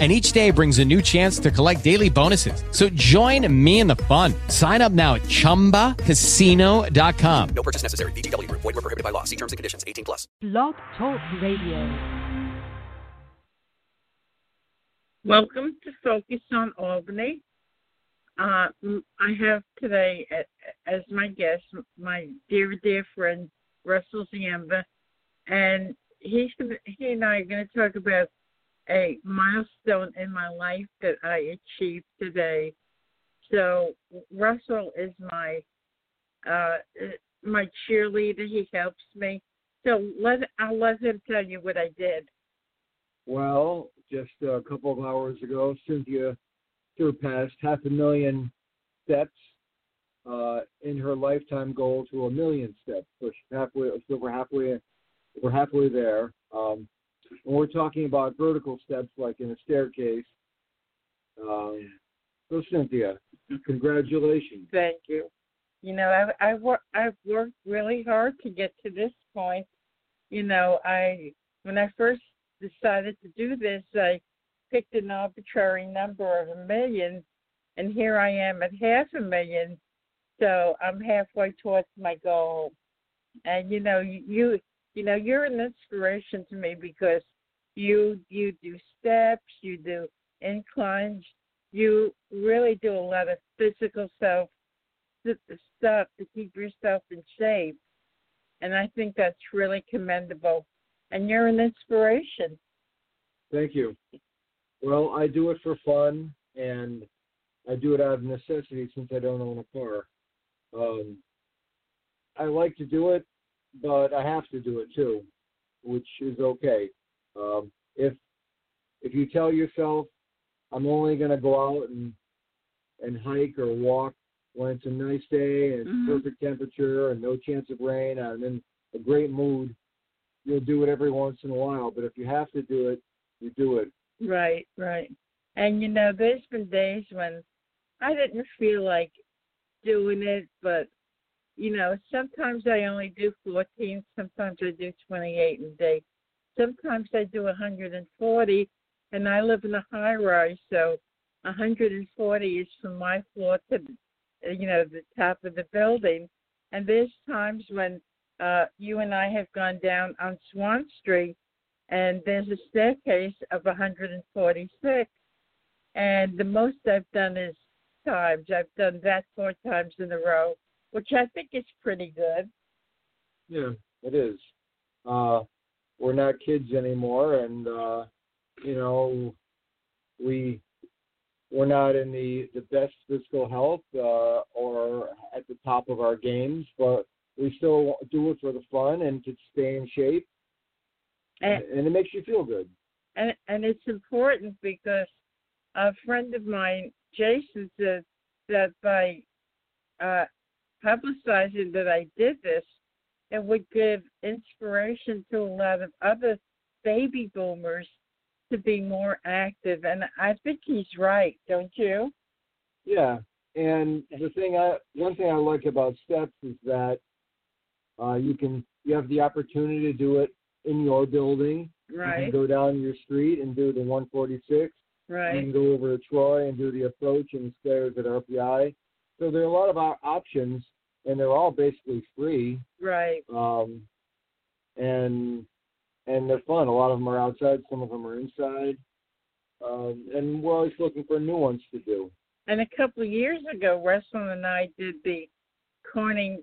and each day brings a new chance to collect daily bonuses. So join me in the fun. Sign up now at ChumbaCasino.com. No purchase necessary. VGW. Void were prohibited by law. See terms and conditions. 18 plus. Blog Talk Radio. Welcome to Focus on Albany. Uh, I have today as my guest my dear, dear friend Russell Ziemba, and he's he and I are going to talk about a milestone in my life that I achieved today. So Russell is my uh, my cheerleader. He helps me. So let I'll let him tell you what I did. Well, just a couple of hours ago, Cynthia surpassed half a million steps uh, in her lifetime goal to a million steps. So she's halfway. So we're halfway. We're halfway there. Um, when we're talking about vertical steps like in a staircase. Um, so Cynthia, congratulations. Thank you. You know, I've I've, wor- I've worked really hard to get to this point. You know, I when I first decided to do this, I picked an arbitrary number of a million, and here I am at half a million. So I'm halfway towards my goal. And you know, you you know, you're an inspiration to me because you you do steps, you do inclines, you really do a lot of physical self stuff to keep yourself in shape. And I think that's really commendable. And you're an inspiration. Thank you. Well, I do it for fun and I do it out of necessity since I don't own a car. Um, I like to do it but I have to do it too, which is okay. Um, if if you tell yourself I'm only going to go out and and hike or walk when it's a nice day and mm-hmm. perfect temperature and no chance of rain, I'm in a great mood. You'll do it every once in a while, but if you have to do it, you do it. Right, right. And you know, there's been days when I didn't feel like doing it, but you know, sometimes I only do 14, sometimes I do 28 a day. Sometimes I do 140, and I live in a high rise, so 140 is from my floor to, you know, the top of the building. And there's times when uh, you and I have gone down on Swan Street, and there's a staircase of 146, and the most I've done is times. I've done that four times in a row which I think is pretty good. Yeah, it is. Uh, we're not kids anymore, and uh, you know, we we're not in the the best physical health uh, or at the top of our games, but we still do it for the fun and to stay in shape, and, and it makes you feel good. And and it's important because a friend of mine, Jason, said that by uh, publicizing that I did this, it would give inspiration to a lot of other baby boomers to be more active. And I think he's right, don't you? Yeah. And the thing I one thing I like about steps is that uh, you can you have the opportunity to do it in your building. Right. You can go down your street and do the 146. Right. You can go over to Troy and do the approach and stairs at RPI. So there are a lot of options and they're all basically free. Right. Um, and and they're fun. A lot of them are outside. Some of them are inside. Um, and we're always looking for new ones to do. And a couple of years ago, Russell and I did the Corning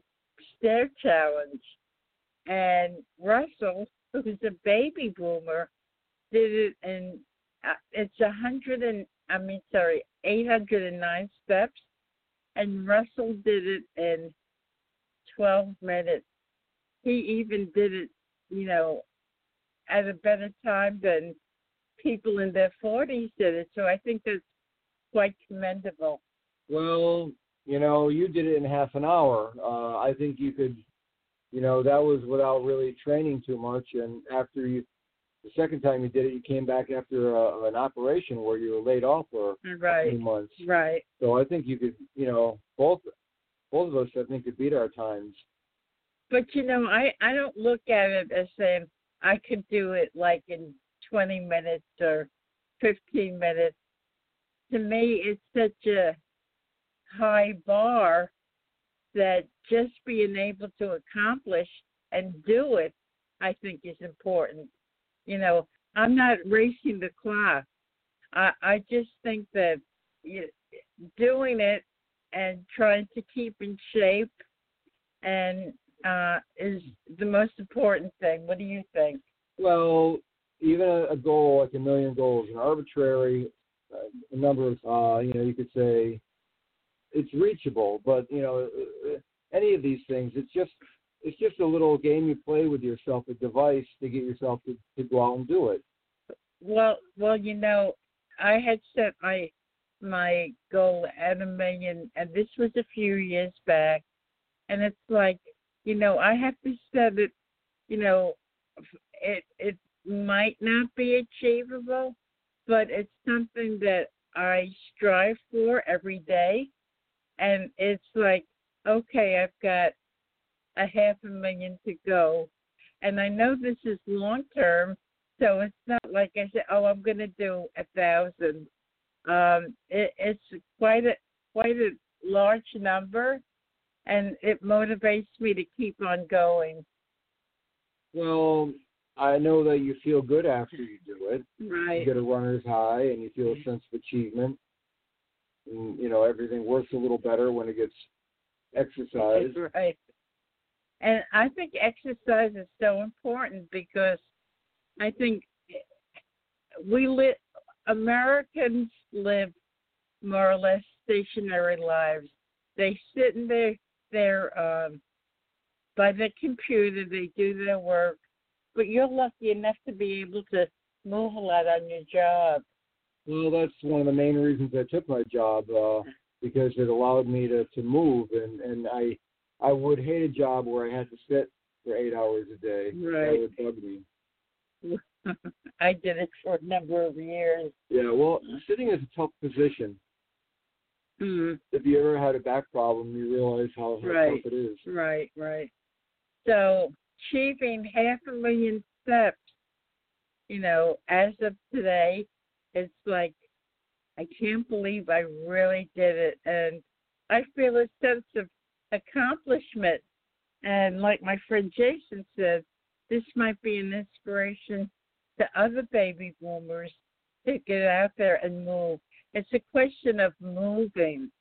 Stair Challenge, and Russell, who's a baby boomer, did it in uh, it's a hundred and I mean sorry, eight hundred and nine steps, and Russell did it in 12 minutes. He even did it, you know, at a better time than people in their 40s did it. So I think that's quite commendable. Well, you know, you did it in half an hour. Uh, I think you could you know, that was without really training too much. And after you, the second time you did it, you came back after a, an operation where you were laid off for a Right. few months. Right. So I think you could, you know, both both of us, I think, could beat our times. But you know, I I don't look at it as saying I could do it like in 20 minutes or 15 minutes. To me, it's such a high bar that just being able to accomplish and do it, I think, is important. You know, I'm not racing the clock. I I just think that you, doing it and trying to keep in shape and uh, is the most important thing. What do you think? Well, even a, a goal like a million goals, an arbitrary uh, number of, uh, you know, you could say it's reachable, but you know, uh, any of these things, it's just it's just a little game you play with yourself, a device to get yourself to, to go out and do it. Well, well, you know, I had set my my goal at a million, and this was a few years back, and it's like, you know, I have to set it. You know, it it might not be achievable, but it's something that I strive for every day, and it's like, okay, I've got a half a million to go, and I know this is long term, so it's not like I said, oh, I'm going to do a thousand. Um, it, it's quite a quite a large number, and it motivates me to keep on going. Well, I know that you feel good after you do it. You Right. get a runner's high, and you feel a sense of achievement. And, you know, everything works a little better when it gets exercised. Right. And I think exercise is so important because I think we live Americans live more or less stationary lives. They sit in their their um by the computer, they do their work, but you're lucky enough to be able to move a lot on your job. Well, that's one of the main reasons I took my job uh, because it allowed me to to move, and and I I would hate a job where I had to sit for eight hours a day. Right. That would bug me. I did it for a number of years. Yeah. Well, sitting is a tough position. Mm. If you ever had a back problem, you realize how, how Right. tough it is. Right, right. So achieving half a million steps, you know, as of today, it's like I can't believe I really did it, and I feel a sense of accomplishment. And like my friend Jason said, this might be an inspiration to other baby boomers to get out there and move. It's a question of moving,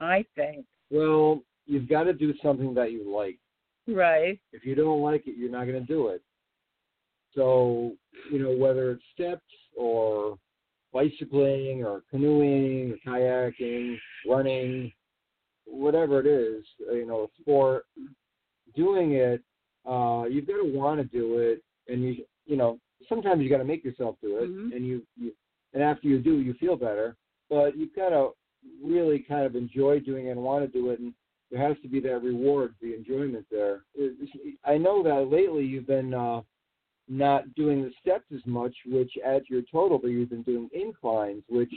I think. Well, you've got to do something that you like. Right. If you don't like it, you're not going to do it. So, you know, whether it's steps or bicycling or canoeing or kayaking, running, whatever it is, you know, sport, doing it, uh, you've got to want to do it, and you, you know, sometimes you got to make yourself do it, Mhm. and you, you, and after you do, you feel better. But you've got to really kind of enjoy doing it and want to do it, and there has to be that reward, the enjoyment there. I know that lately you've been uh, not doing the steps as much, which adds your total, but you've been doing inclines, which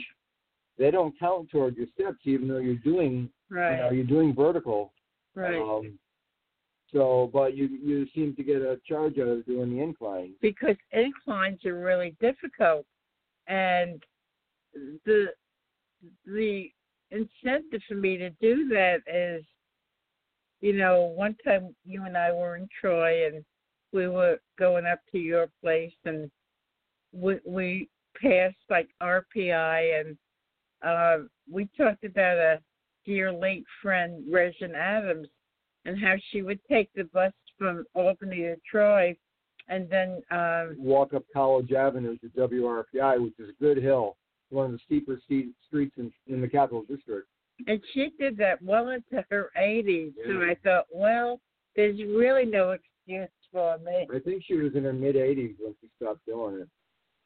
they don't count toward your steps, even though you're doing, you know, Right. you're doing vertical. Right. Um, so, but you you seem to get a charge out of doing the inclines. because inclines are really difficult and the the incentive for me to do that is you know one time you and I were in Troy and we were going up to your place and we we passed like RPI and uh we talked about a dear late friend Regin Adams and how she would take the bus from Albany to Troy and then um Walk up College Avenue to WRPI, which is a good hill, one of the steeper ste- streets in, in the Capital District. And she did that well into her 80s. So Yeah. I thought, well, there's really no excuse for me. I think she was in her mid 80s when she stopped doing it.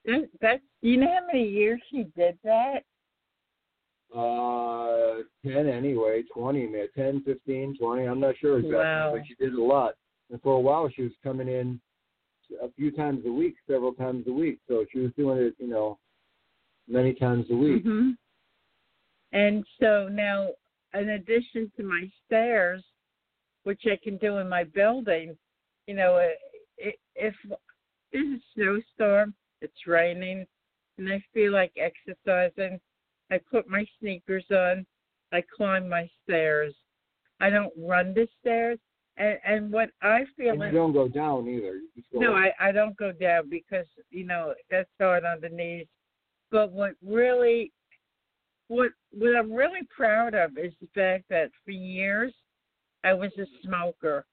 That, that's, you know how many years she did that? Uh, 10 anyway, 20, man, 10, 15, 20. I'm not sure exactly, Wow. but she did a lot. And for a while, she was coming in a few times a week, several times a week. So she was doing it, you know, many times a week. hmm And so now, in addition to my stairs, which I can do in my building, you know, if there's a snowstorm, it's raining, and I feel like exercising, I put my sneakers on, I climb my stairs. I don't run the stairs, and and what I feel And you don't go down either. Go no. I, I don't go down because, you know, that's hard on the knees. But what really what what I'm really proud of is the fact that for years I was a smoker.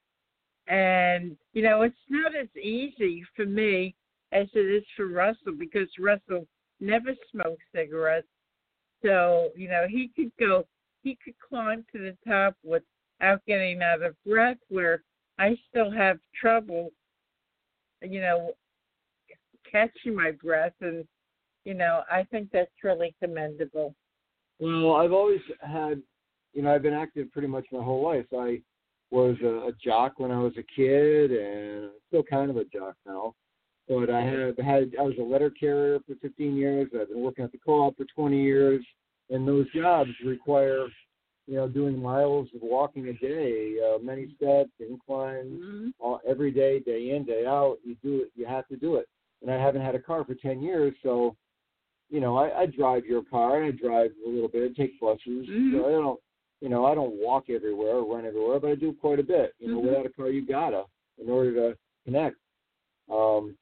And, you know, it's not as easy for me as it is for Russell because Russell never smoked cigarettes. So, you know, he could go he could climb to the top without getting out of breath where I still have trouble you know, catching my breath and you know, I think that's really commendable. Well, I've always had, you know, I've been active pretty much my whole life. I was a, a jock when I was a kid, and still kind of a jock now. But I have had, I was a letter carrier for 15 years. I've been working at the co-op for 20 years, and those jobs require, you know, doing miles of walking a day, uh, many steps, inclines, Mm-hmm. all, every day, day in, day out. You do it. You have to do it. And I haven't had a car for 10 years, so you know, I, I drive your car and I drive a little bit, take buses. Mhm. So I don't, you know, I don't walk everywhere or run everywhere, but I do quite a bit. You know, Mhm. without a car, you gotta in order to connect. Um,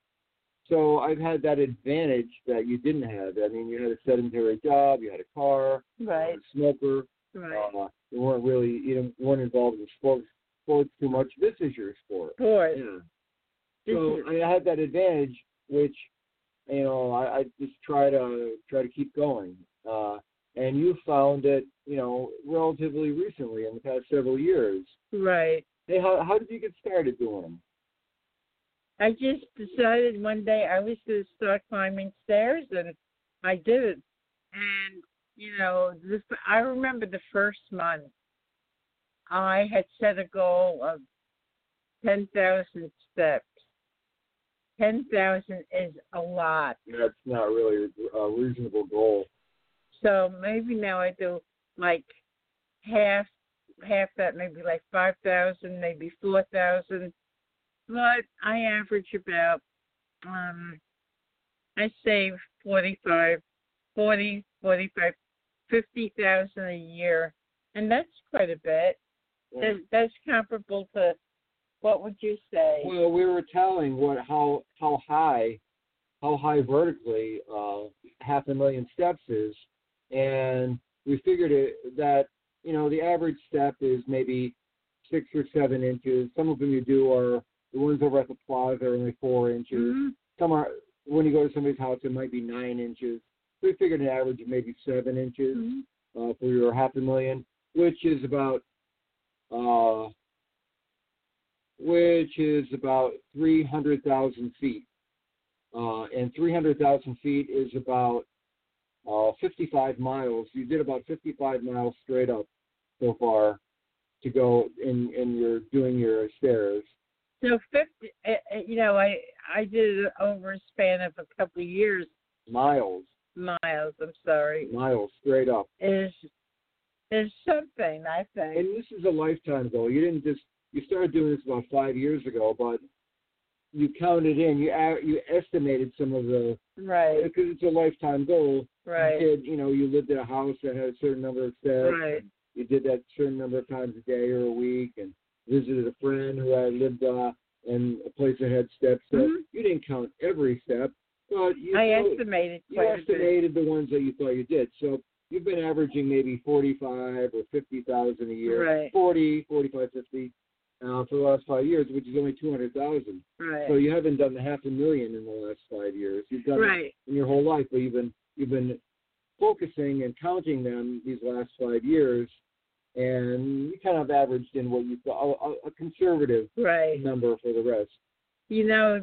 so I've had that advantage that you didn't have. I mean, you had a sedentary job, you had a car, you were Right, a smoker. right. Uh, you weren't really, you didn't- weren't involved in sports, sports too much. This is your sport. Boy, Yeah. this So is- I had that advantage, which you know I, I just try to try to keep going. Uh, and you found it, you know, relatively recently in the past several years. right. Hey, how how did you get started doing them? I just decided one day I was going to start climbing stairs, and I did it. And you know, this I remember the first month I had set a goal of ten thousand steps. Ten thousand is a lot. That's not really a reasonable goal. So maybe now I do like half half that, maybe like five thousand, maybe four thousand. But I average about um I say forty five, forty, forty five, fifty thousand a year. And that's quite a bit. That, that's comparable to what would you say? Well, we were telling what how how high how high vertically uh, half a million steps is, and we figured it that you know the average step is maybe six or seven inches. Some of them you do are the ones over at the plaza are only four inches. Mhm. Some are when you go to somebody's house it might be nine inches. We figured an average of maybe seven inches Mhm. uh, for your half a million, which is about uh, which is about three hundred thousand feet, uh, and three hundred thousand feet is about uh, fifty-five miles. You did about fifty-five miles straight up so far to go in in your doing your stairs. So fifty, uh, uh, you know, I I did it over a span of a couple of years. Miles, Miles, I'm sorry, miles straight up. is is something I think. And this is a lifetime goal. You didn't just you started doing this about five years ago, but you counted in, you you estimated some of the Right, because it's a lifetime goal. right, You did, you know, you lived in a house that had a certain number of steps. right. You did that certain number of times a day or a week, and visited a friend who had lived uh, in a place that had steps. So Mhm. you didn't count every step, but you I know- estimated you estimated the ones that you thought you did. So you've been averaging maybe 45 or 50,000 a year, Right. 40, 45, 50 uh, for the last five years, which is only 200,000. Right, So you haven't done the half a million in the last five years. You've done it right, in your whole life, but you've been you've been focusing and counting them these last five years, and you kind of averaged in what you thought a, a conservative right. number for the rest. You know,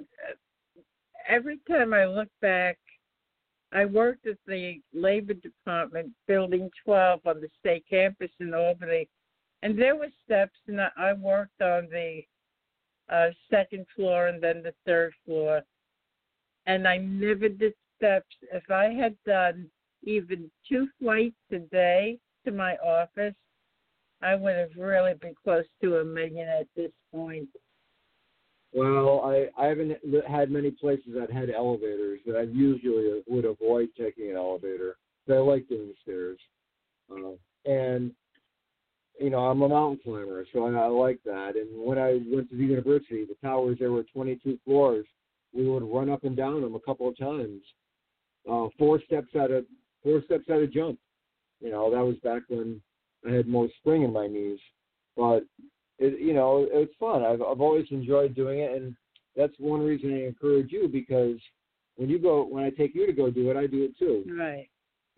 every time I look back, I worked at the Labor Department, Building 12 on the state campus in Albany, and there were steps, and I- I worked on the uh, second floor and then the third floor. And I never did steps. If I had done even two flights a day to my office, I would have really been close to a million at this point. Well, I I haven't had many places that had elevators, but I usually would avoid taking an elevator. But I like doing stairs, uh, and you know I'm a mountain climber, so I, I like that. And when I went to the university, the towers there were 22 floors. We would run up and down them a couple of times, uh, four steps at a four steps at a jump. You know that was back when I had more spring in my knees, but it, you know, it's fun. I've I've always enjoyed doing it, and that's one reason I encourage you because when you go, when I take you to go do it, I do it too. Right.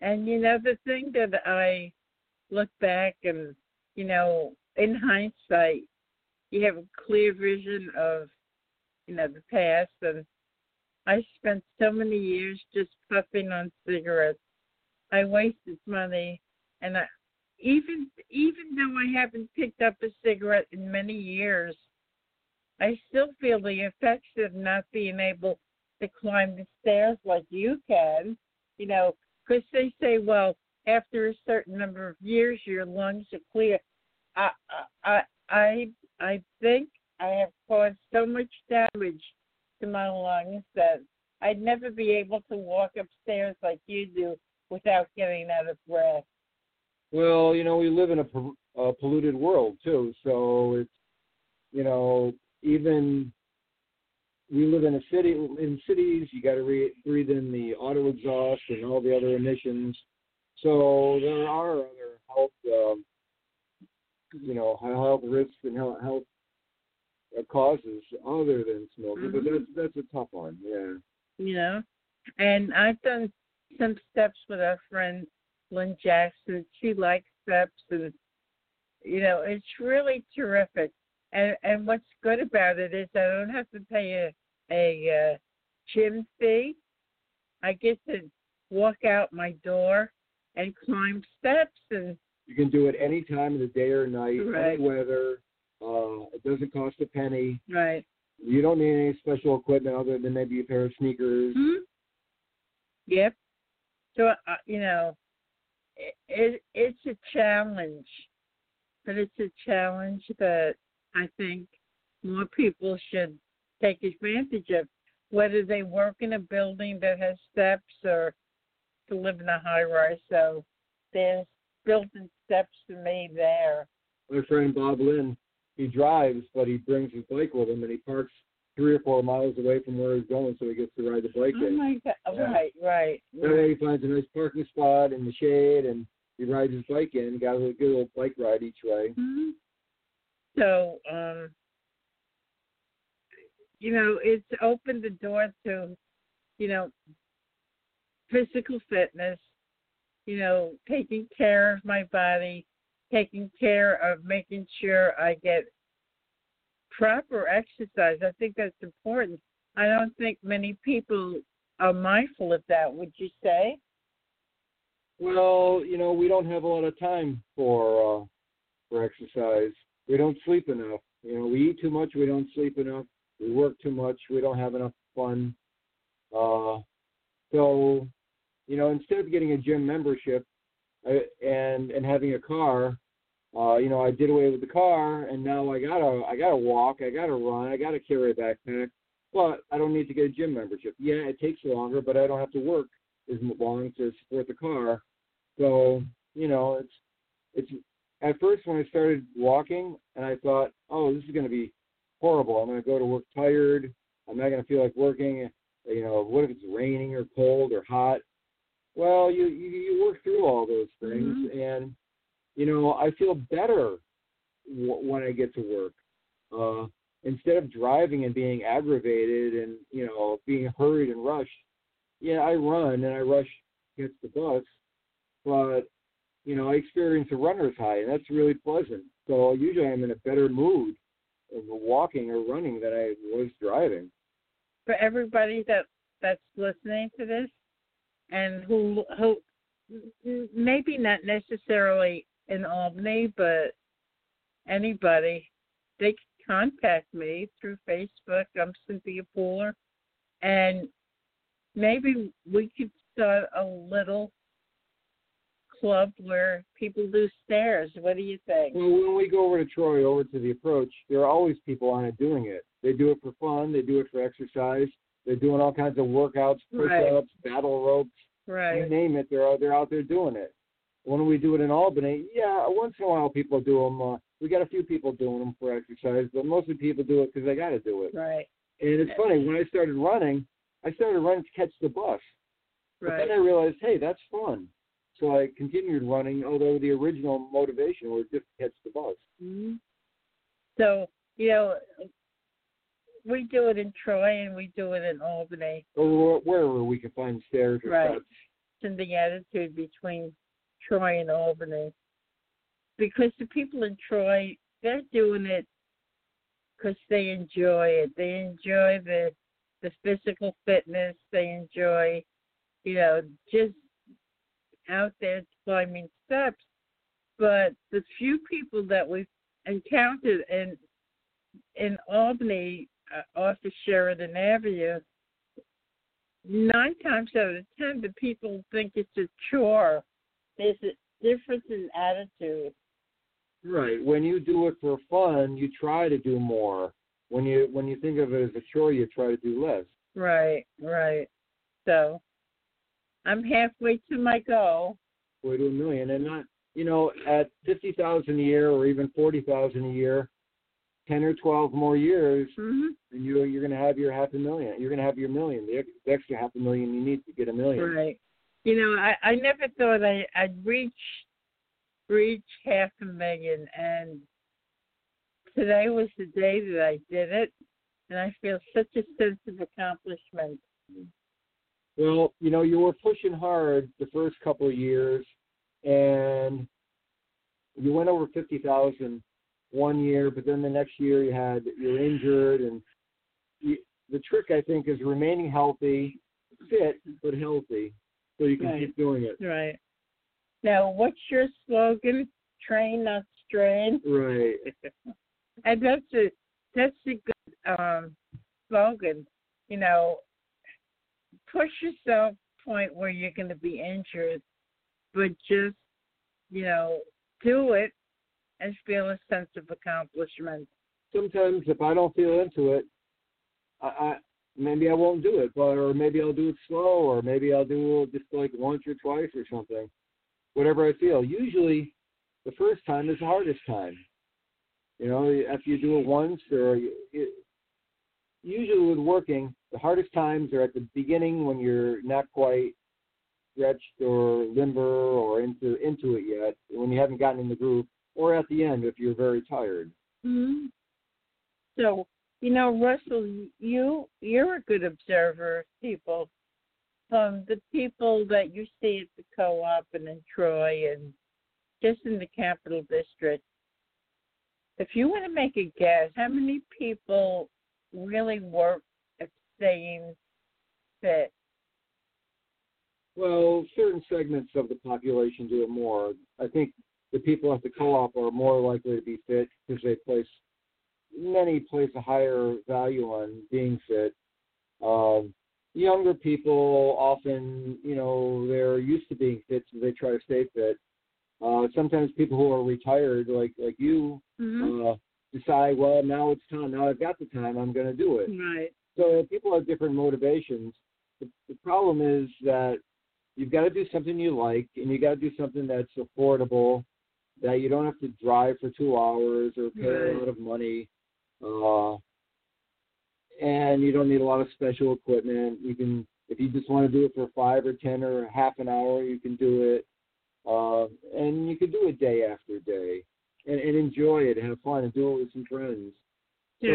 And you know the thing that I look back and you know in hindsight, you have a clear vision of you know the past, and I spent so many years just puffing on cigarettes. I wasted money, and I even even though I haven't picked up a cigarette in many years, I still feel the effects of not being able to climb the stairs like you can. You know, because they say, well, after a certain number of years, your lungs are clear. I I I I think I have caused so much damage to my lungs that I'd never be able to walk upstairs like you do without getting out of breath. Well, you know, we live in a, a polluted world too, so it's you know even we live in a city in cities. You got to re- breathe in the auto exhaust and all the other emissions. So there are other health, um, you know, health risks and health, health uh, causes other than smoking. Mm-hmm. But that's that's a tough one. Yeah. You know, and I've done some steps with our friend Lynn Jackson. She likes steps, and you know, it's really terrific. And and what's good about it is I don't have to pay a a uh, gym fee. I get to walk out my door and climb steps, and You can do it any time of the day or night, Right. any weather. Uh, it doesn't cost a penny. right. You don't need any special equipment other than maybe a pair of sneakers. Hmm? Yep. So uh, you know, it, it it's a challenge, but it's a challenge that I think more people should take advantage of, whether they work in a building that has steps or to live in a high rise. So there's built-in steps to me there. My friend Bob Lynn, he drives, but he brings his bike with him, and he parks three or four miles away from where he's going, so he gets to ride the bike Oh in. my God! Yeah. Right, right. That way he finds a nice parking spot in the shade, and he rides his bike in. Got a good old bike ride each way. Mhm. So, um, you know, it's opened the door to, you know, physical fitness, you know, taking care of my body, taking care of making sure I get proper exercise. I think that's important. I don't think many people are mindful of that, would you say? Well, you know, we don't have a lot of time for uh, for exercise. We don't sleep enough. You know, we eat too much. We don't sleep enough. We work too much. We don't have enough fun. Uh, so, you know, instead of getting a gym membership I, and and having a car, uh, you know, I did away with the car, and now I gotta I gotta walk. I gotta run. I gotta carry a backpack. But I don't need to get a gym membership. Yeah, it takes longer, but I don't have to work as long to support the car. So you know, it's it's at first when I started walking, and I thought, oh, this is going to be horrible. I'm going to go to work tired. I'm not going to feel like working. You know, what if it's raining or cold or hot? Well, you you, you work through all those things, and you know, I feel better w- when I get to work. Uh, instead of driving and being aggravated and you know being hurried and rushed, yeah, I run and I rush against the bus, but you know I experience a runner's high, and that's really pleasant. So usually I'm in a better mood of walking or running than I was driving. for everybody that that's listening to this and who who maybe not necessarily in Albany, but anybody, they can contact me through Facebook. I'm Cynthia Pooler, and maybe we could start a little club where people do stairs. What do you think? Well, when we go over to Troy, over to the approach, there are always people on it doing it. They do it for fun. They do it for exercise. They're doing all kinds of workouts, push-ups, battle ropes, you name it. They're out- they're out there doing it. When we do it in Albany, yeah, once in a while people do them. Uh, we got a few people doing them for exercise, but mostly people do it because they got to do it. Right. And it's funny when I started running, I started running to catch the bus. But Right. then I realized, hey, that's fun. So I continued running, although the original motivation was just to catch the bus. Mhm. So, you know, we do it in Troy and we do it in Albany. Or wherever we can find stairs or Right. in the attitude between Troy and Albany. Because the people in Troy, they're doing it because they enjoy it. They enjoy the the physical fitness. They enjoy, you know, just out there climbing steps. But the few people that we've encountered in in Albany uh, off of Sheridan Avenue, nine times out of ten, the people think it's a chore. There's a difference in attitude. Right. When you do it for fun, you try to do more. When you when you think of it as a chore, you try to do less. Right, right. So I'm halfway to my goal. Way to a million, and not you know at fifty thousand a year or even forty thousand a year, ten or twelve more years, hmm and you you're going to have your half a million. You're going to have your million. The, the extra half a million you need to get a million. Right. You know, I I never thought I I'd reach reach half a million, and today was the day that I did it, and I feel such a sense of accomplishment. Well, you know, you were pushing hard the first couple of years, and you went over fifty thousand one year, but then the next year you had you're injured, and you, the trick I think is remaining healthy, fit but healthy, so you can Right. keep doing it. Right. Now, what's your slogan? Train, not strain. Right. And that's a that's a good um slogan. You know, push yourself to point where you're going to be injured, but just you know do it and feel a sense of accomplishment. Sometimes if I don't feel into it, I, I maybe I won't do it, but or maybe I'll do it slow, or maybe I'll do it just like once or twice or something. Whatever I feel. Usually, the first time is the hardest time. You know, after you do it once, or it, usually with working, the hardest times are at the beginning when you're not quite stretched or limber or into into it yet, when you haven't gotten in the groove, or at the end if you're very tired. Mm-hmm. So you know, Russell, you you're a good observer of people. Um, the people that you see at the co-op and in Troy and just in the Capital District. If you want to make a guess, how many people really work at staying fit? Well, certain segments of the population do it more. I think the people at the co-op are more likely to be fit because they place many place a higher value on being fit. Um, younger people often, you know, they're used to being fit, so they try to stay fit. Uh, sometimes people who are retired, like like you, Mm-hmm. uh, decide, well, now it's time. Now I've got the time. I'm going to do it. Right. So people have different motivations. The, the problem is that you've got to do something you like, and you got to do something that's affordable, that you don't have to drive for two hours or pay Right. a lot of money, uh, and you don't need a lot of special equipment. You can, if you just want to do it for five or ten or half an hour, you can do it, uh, and you can do it day after day, and, and enjoy it, have fun, and do it with some friends.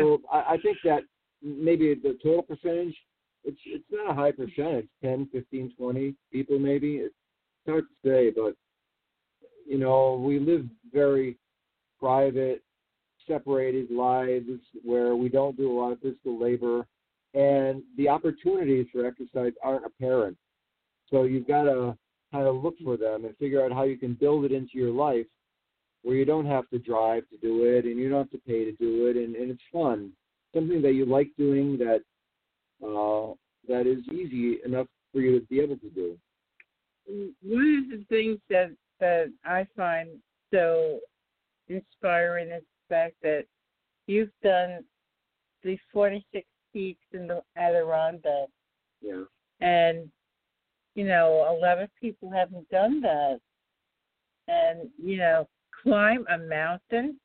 So I, I think that maybe the total percentage, it's it's not a high percentage, 10, 15, 20 people maybe. It's hard to say, but you know, we live very private, separated lives where we don't do a lot of physical labor, and the opportunities for exercise aren't apparent. So you've got to kind of look for them and figure out how you can build it into your life where you don't have to drive to do it and you don't have to pay to do it and, and it's fun. Something that you like doing that uh, that is easy enough for you to be able to do. One of the things that that I find so inspiring is fact that you've done the 46 peaks in the Adirondack, Yeah. and you know a lot of people haven't done that. And you know, climb a mountain,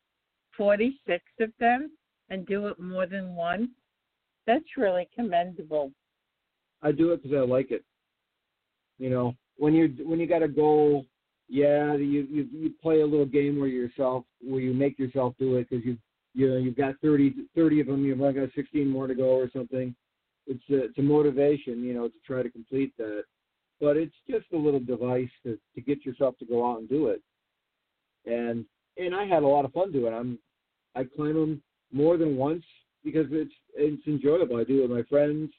46 of them, and do it more than once. That's really commendable. I do it because I like it. You know, when you when you got a goal, yeah, you you you play a little game where yourself where you make yourself do it because you you know you've got 30, 30 of them, you've only got sixteen more to go or something. It's a, it's a motivation, you know, to try to complete that. But it's just a little device to to get yourself to go out and do it. And and I had a lot of fun doing. it. I'm I climb them more than once because it's it's enjoyable. I do it with my friends.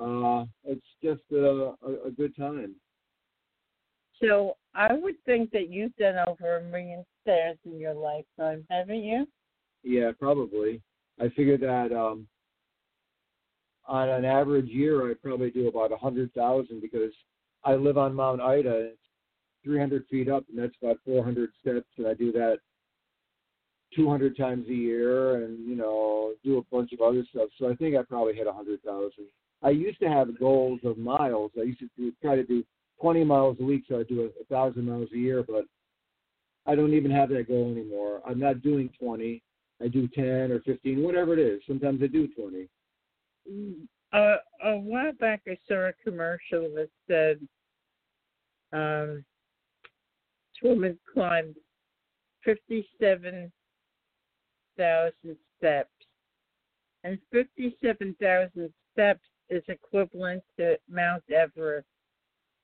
Uh, it's just a, a, a good time. So I would think that you've done over a million stairs in your lifetime, haven't you? Yeah, probably. I figure that um, on an average year, I probably do about a hundred thousand because I live on Mount Ida. It's 300 feet up, and that's about 400 steps, and I do that 200 times a year, and you know, do a bunch of other stuff. So I think I probably hit a hundred thousand. I used to have goals of miles. I used to do, try to do 20 miles a week, so I do a, a thousand miles a year, but I don't even have that goal anymore. I'm not doing 20. I do 10 or 15, whatever it is. Sometimes I do 20. Uh, a while back, I saw a commercial that said, um, this woman climbed 57,000 steps. And 57,000 steps is equivalent to Mount Everest.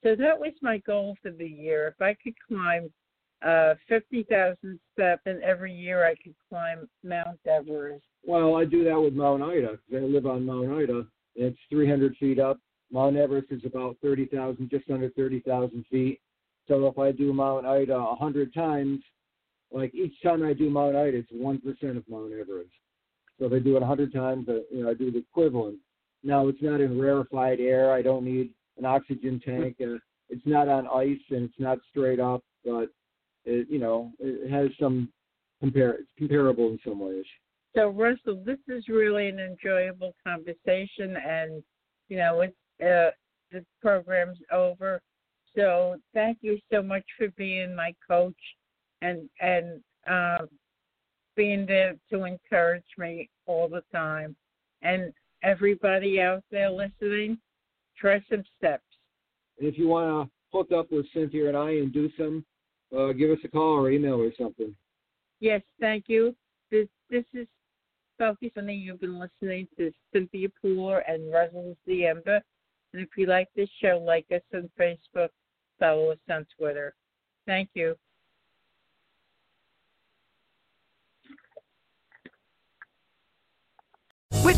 So that was my goal for the year. If I could climb uh, 50,000 steps, and every year I could climb Mount Everest. Well, I do that with Mount Ida I live on Mount Ida. It's 300 feet up. Mount Everest is about 30,000, just under 30,000 feet. So if I do Mount Ida 100 times, like each time I do Mount Ida, it's 1% of Mount Everest. So if I do it 100 times, uh, you know, I do the equivalent. Now, it's not in rarefied air. I don't need an oxygen tank. Uh, it's not on ice and it's not straight up, but it, you know, it has some compare. It's comparable in some ways. So Russell, this is really an enjoyable conversation, and you know, it's uh, the program's over. So thank you so much for being my coach, and and um, being there to encourage me all the time. And everybody out there listening, some steps. And if you want to hook up with Cynthia and I and do some, uh, give us a call or email or something. Yes, thank you. This this is Focus on the You've been listening to Cynthia Pooler and Russell Ziemba. And if you like this show, like us on Facebook, follow us on Twitter. Thank you.